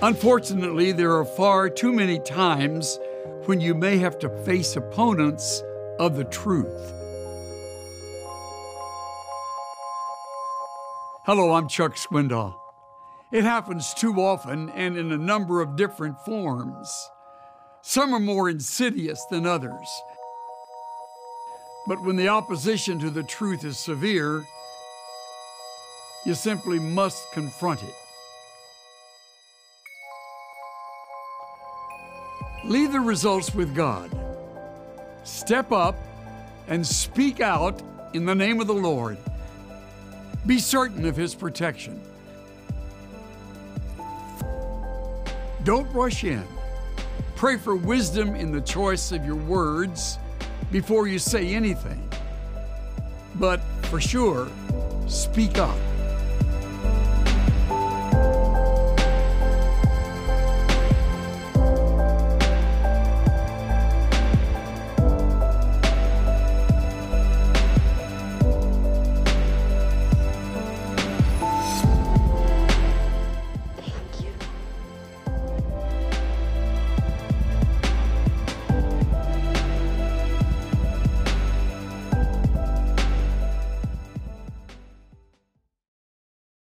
Unfortunately, there are far too many times when you may have to face opponents of the truth. Hello, I'm Chuck Swindoll. It happens too often and in a number of different forms. Some are more insidious than others. But when the opposition to the truth is severe, you simply must confront it. Leave the results with God. Step up and speak out in the name of the Lord. Be certain of His protection. Don't rush in. Pray for wisdom in the choice of your words before you say anything. But for sure, speak up.